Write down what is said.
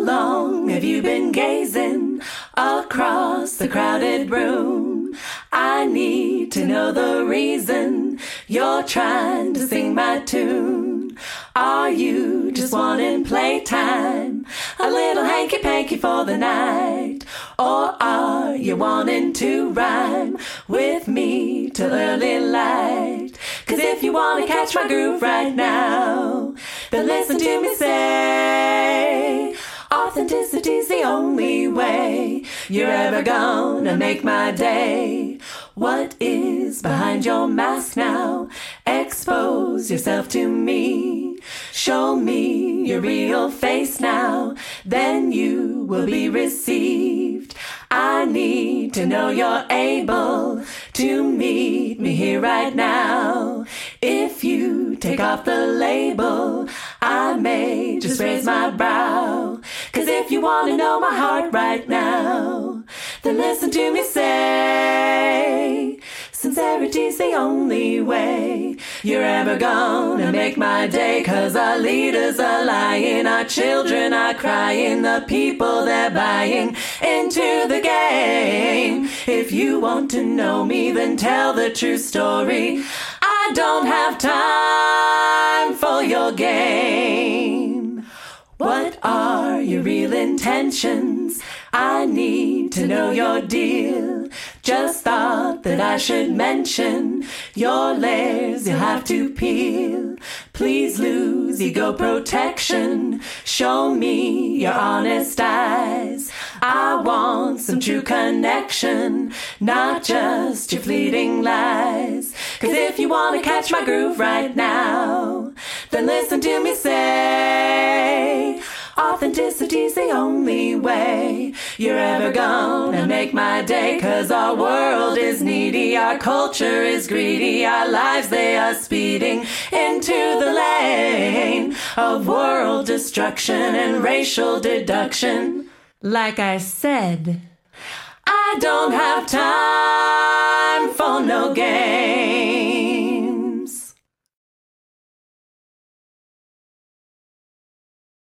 long have you been gazing across the crowded room? I need to know the reason you're trying to sing my tune. Are you just wanting playtime? A little hanky panky for the night? Or are you wanting to rhyme with me till early light? Cause if you wanna catch my groove right now, then listen to me say, Authenticity's the only way you're ever gonna make my day. What is behind your mask now? Expose yourself to me. Show me your real face now. Then you will be received. I need to know you're able to meet me here right now. If you take off the label, I may just wanna know my heart right now, then listen to me say, Sincerity's the only way you're ever gonna make my day. Cause our leaders are lying, our children are crying, the people they're buying into the game. If you want to know me, then tell the true story. I don't have time for your game. What are your real intentions? I need to know your deal. Just thought that I should mention your layers you'll have to peel. Please lose ego protection. Show me your honest eyes. I want some true connection, not just your fleeting lies. Cause if you wanna catch my groove right now, then listen to me say, Authenticity's the only way you're ever gonna make my day. Cause our world is needy, our culture is greedy, our lives they are speeding into the lane of world destruction and racial deduction. Like I said, I don't have time.